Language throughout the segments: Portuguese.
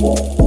Thank.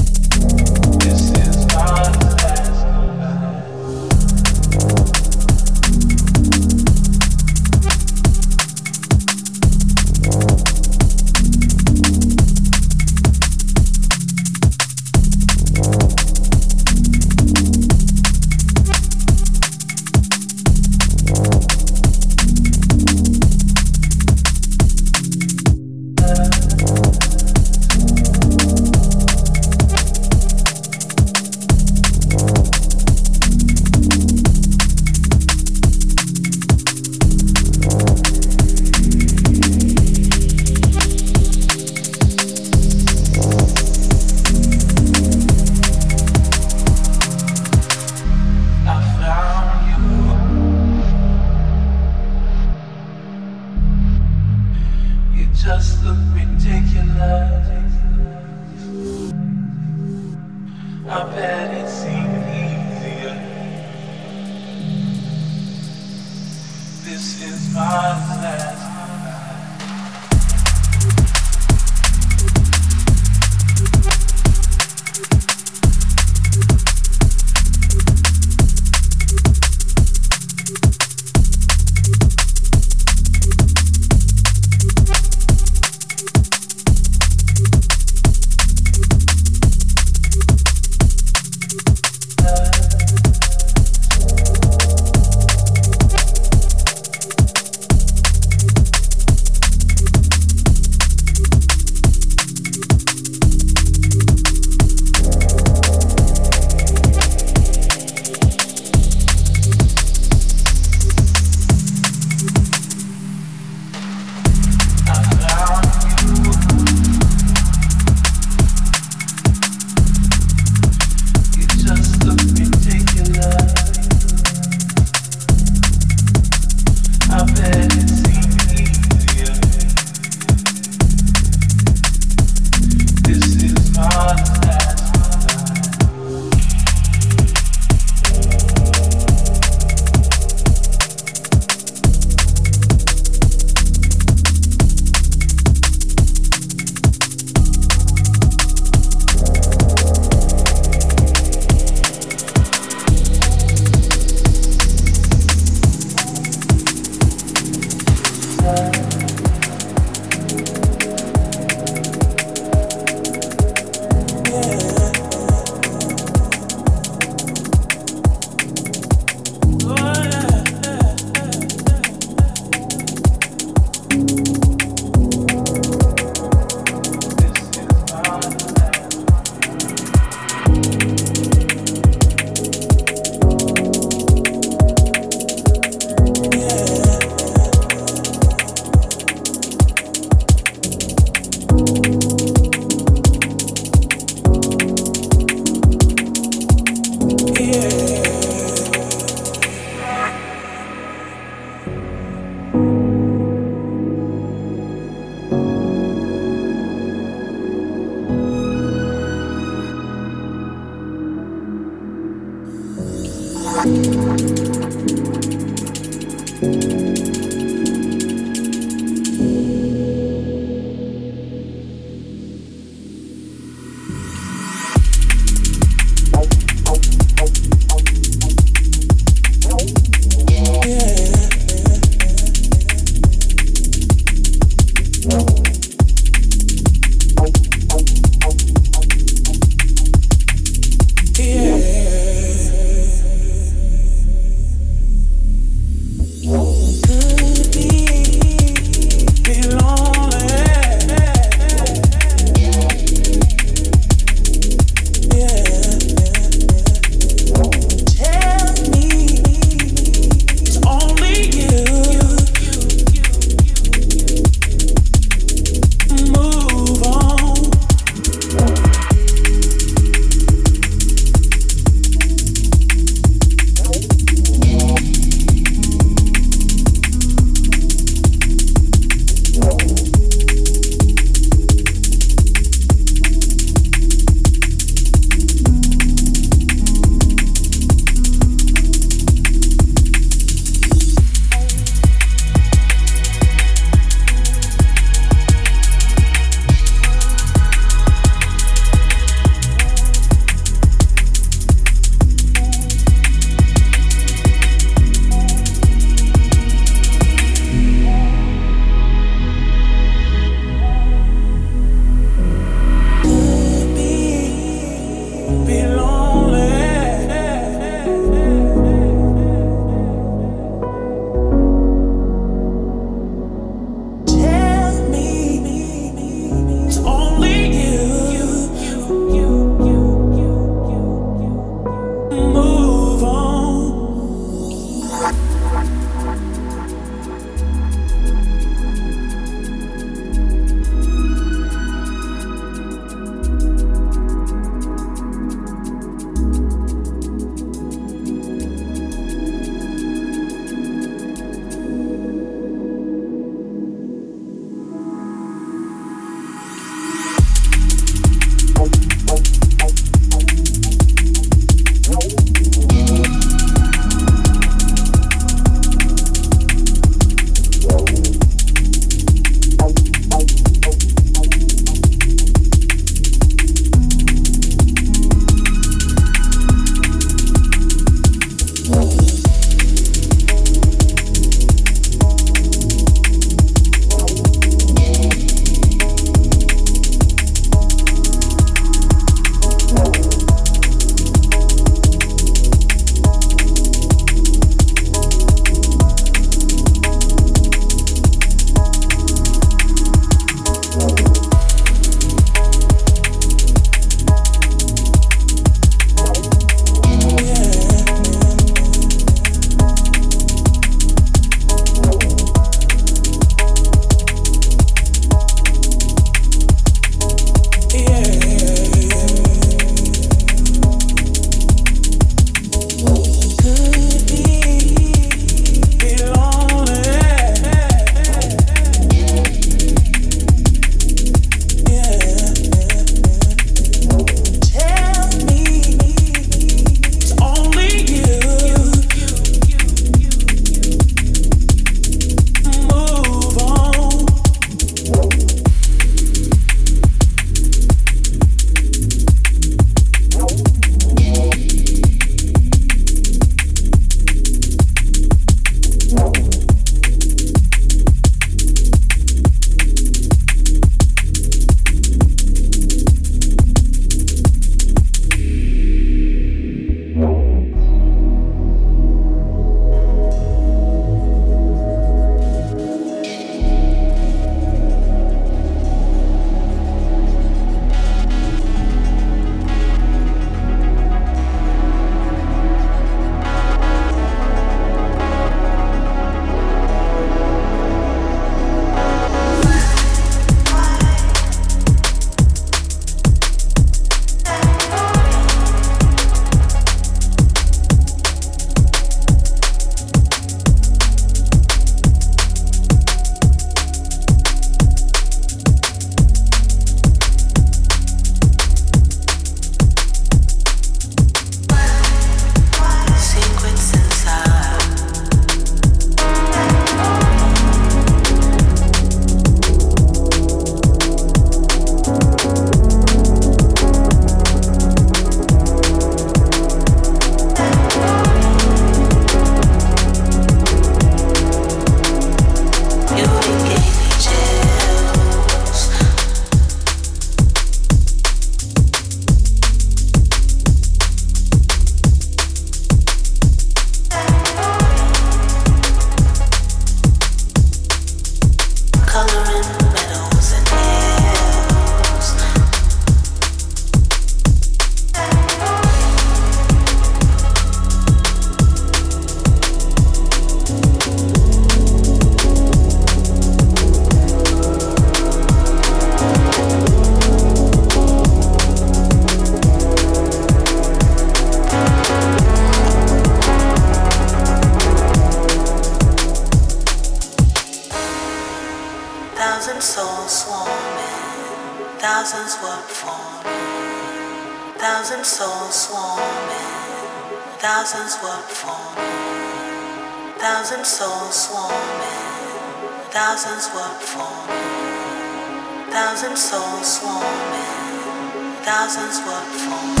Thousand souls swarming, thousands were forming, thousand souls swarming, thousands were forming.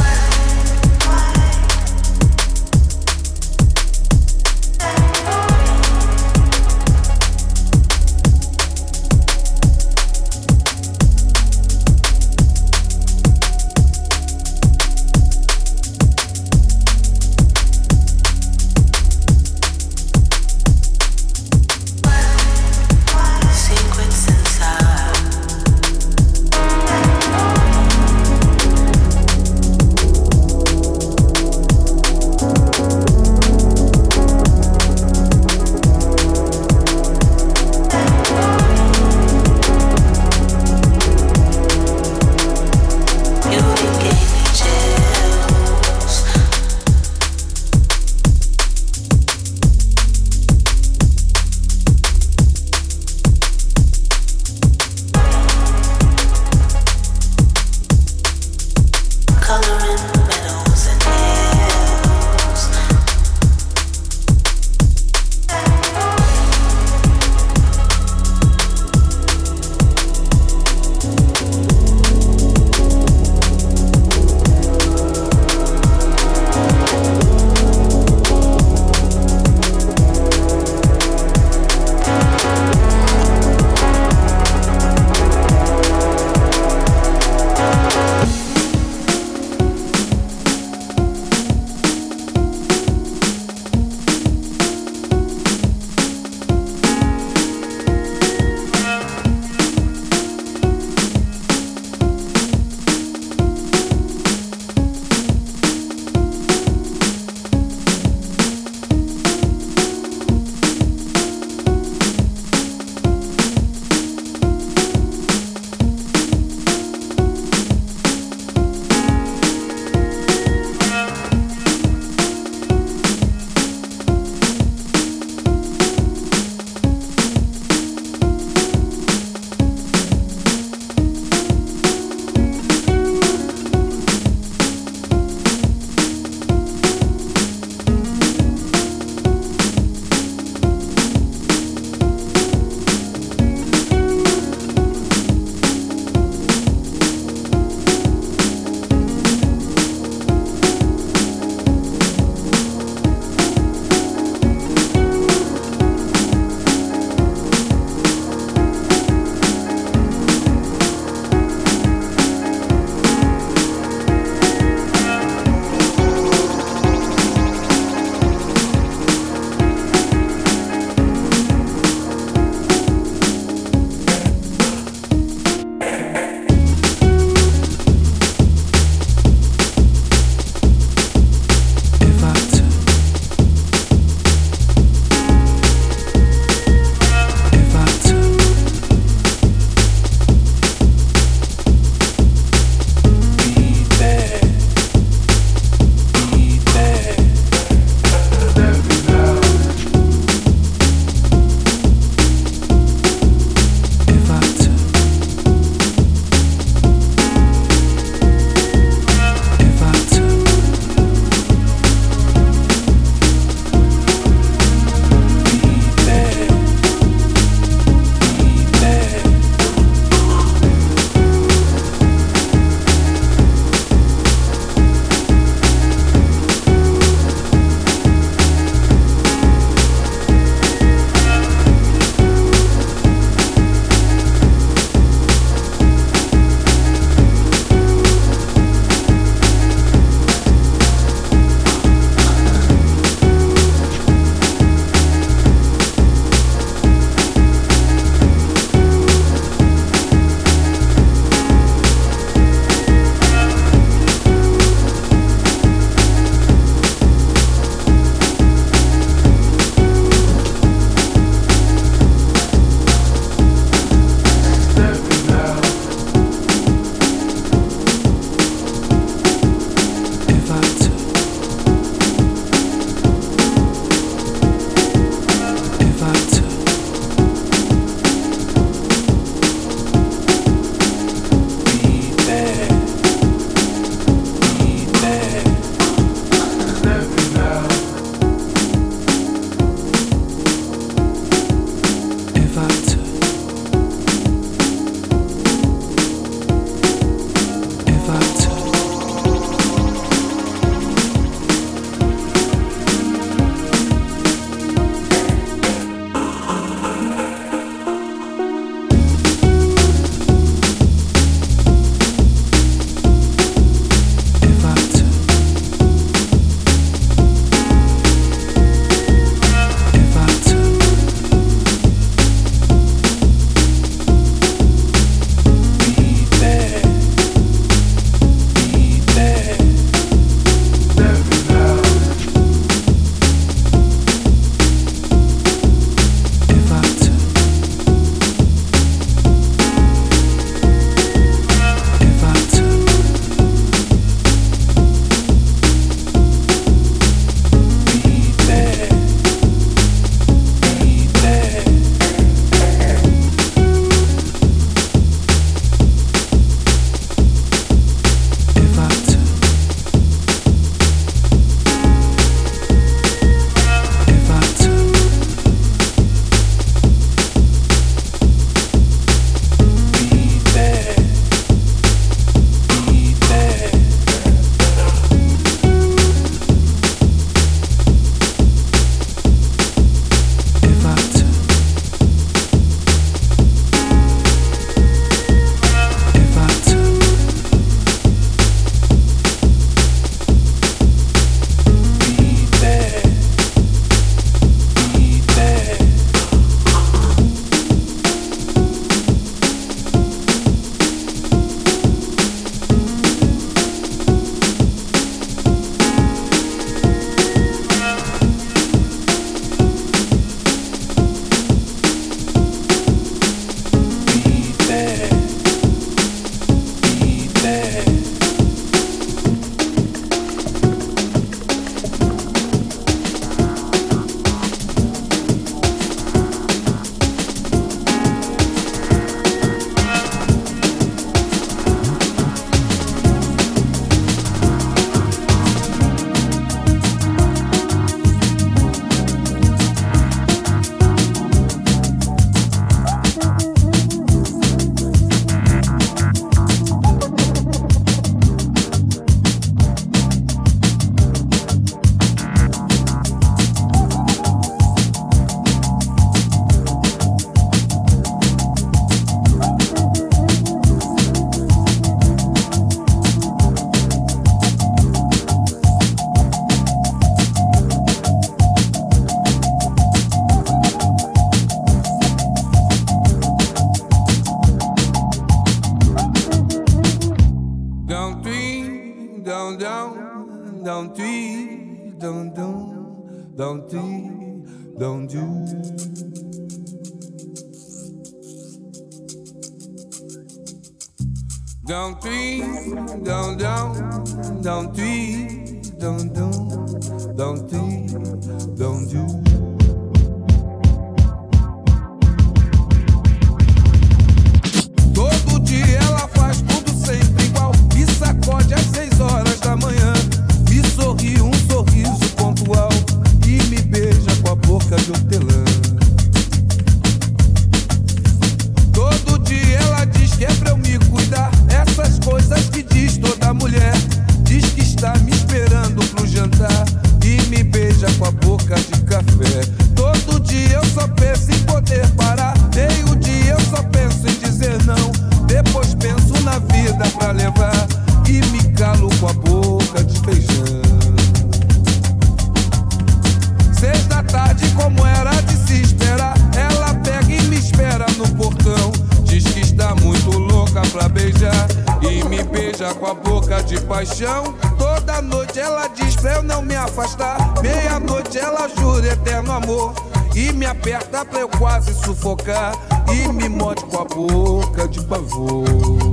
beija com a boca de paixão. Toda noite ela diz pra eu não me afastar. Meia-noite ela jura eterno amor. E me aperta pra eu quase sufocar. E me morde com a boca de pavor.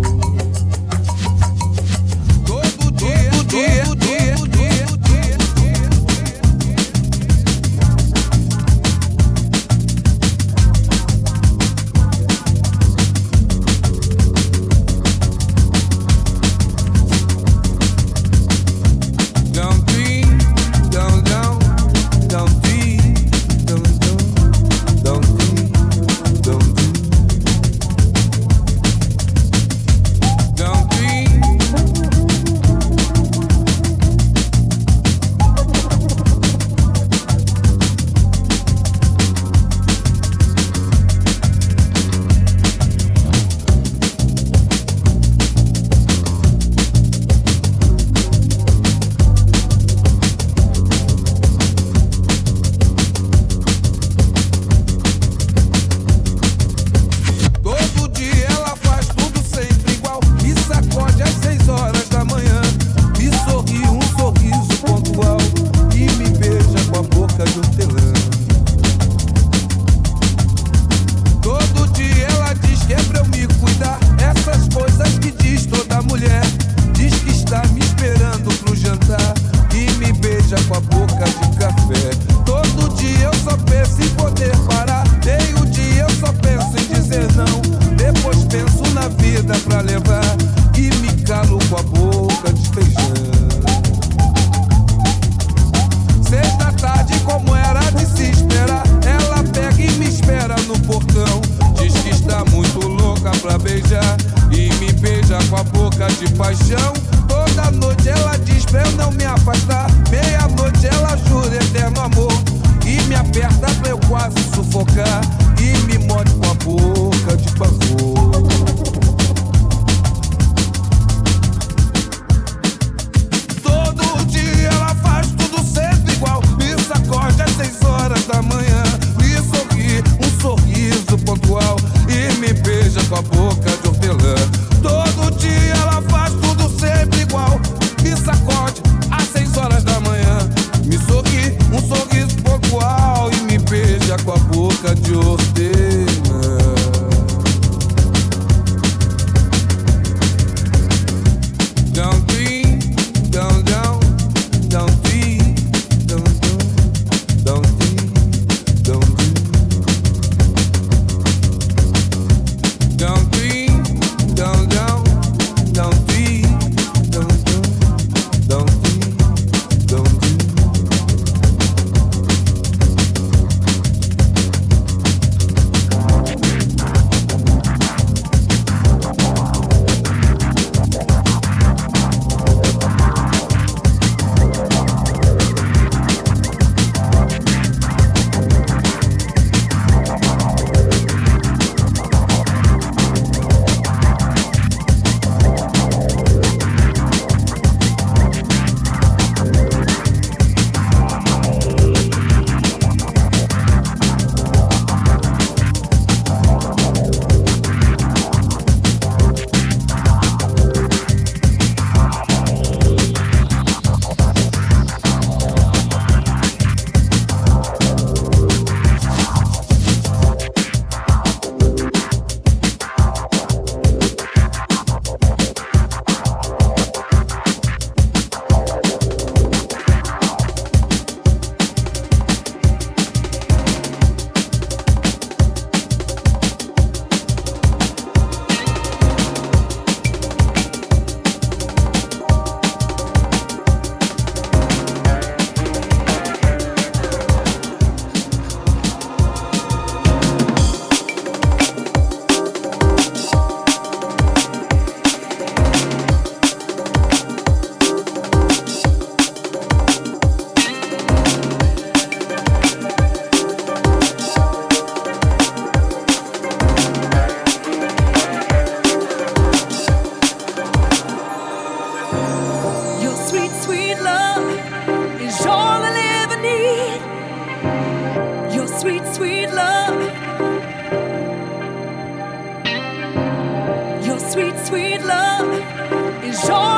sweet love is all.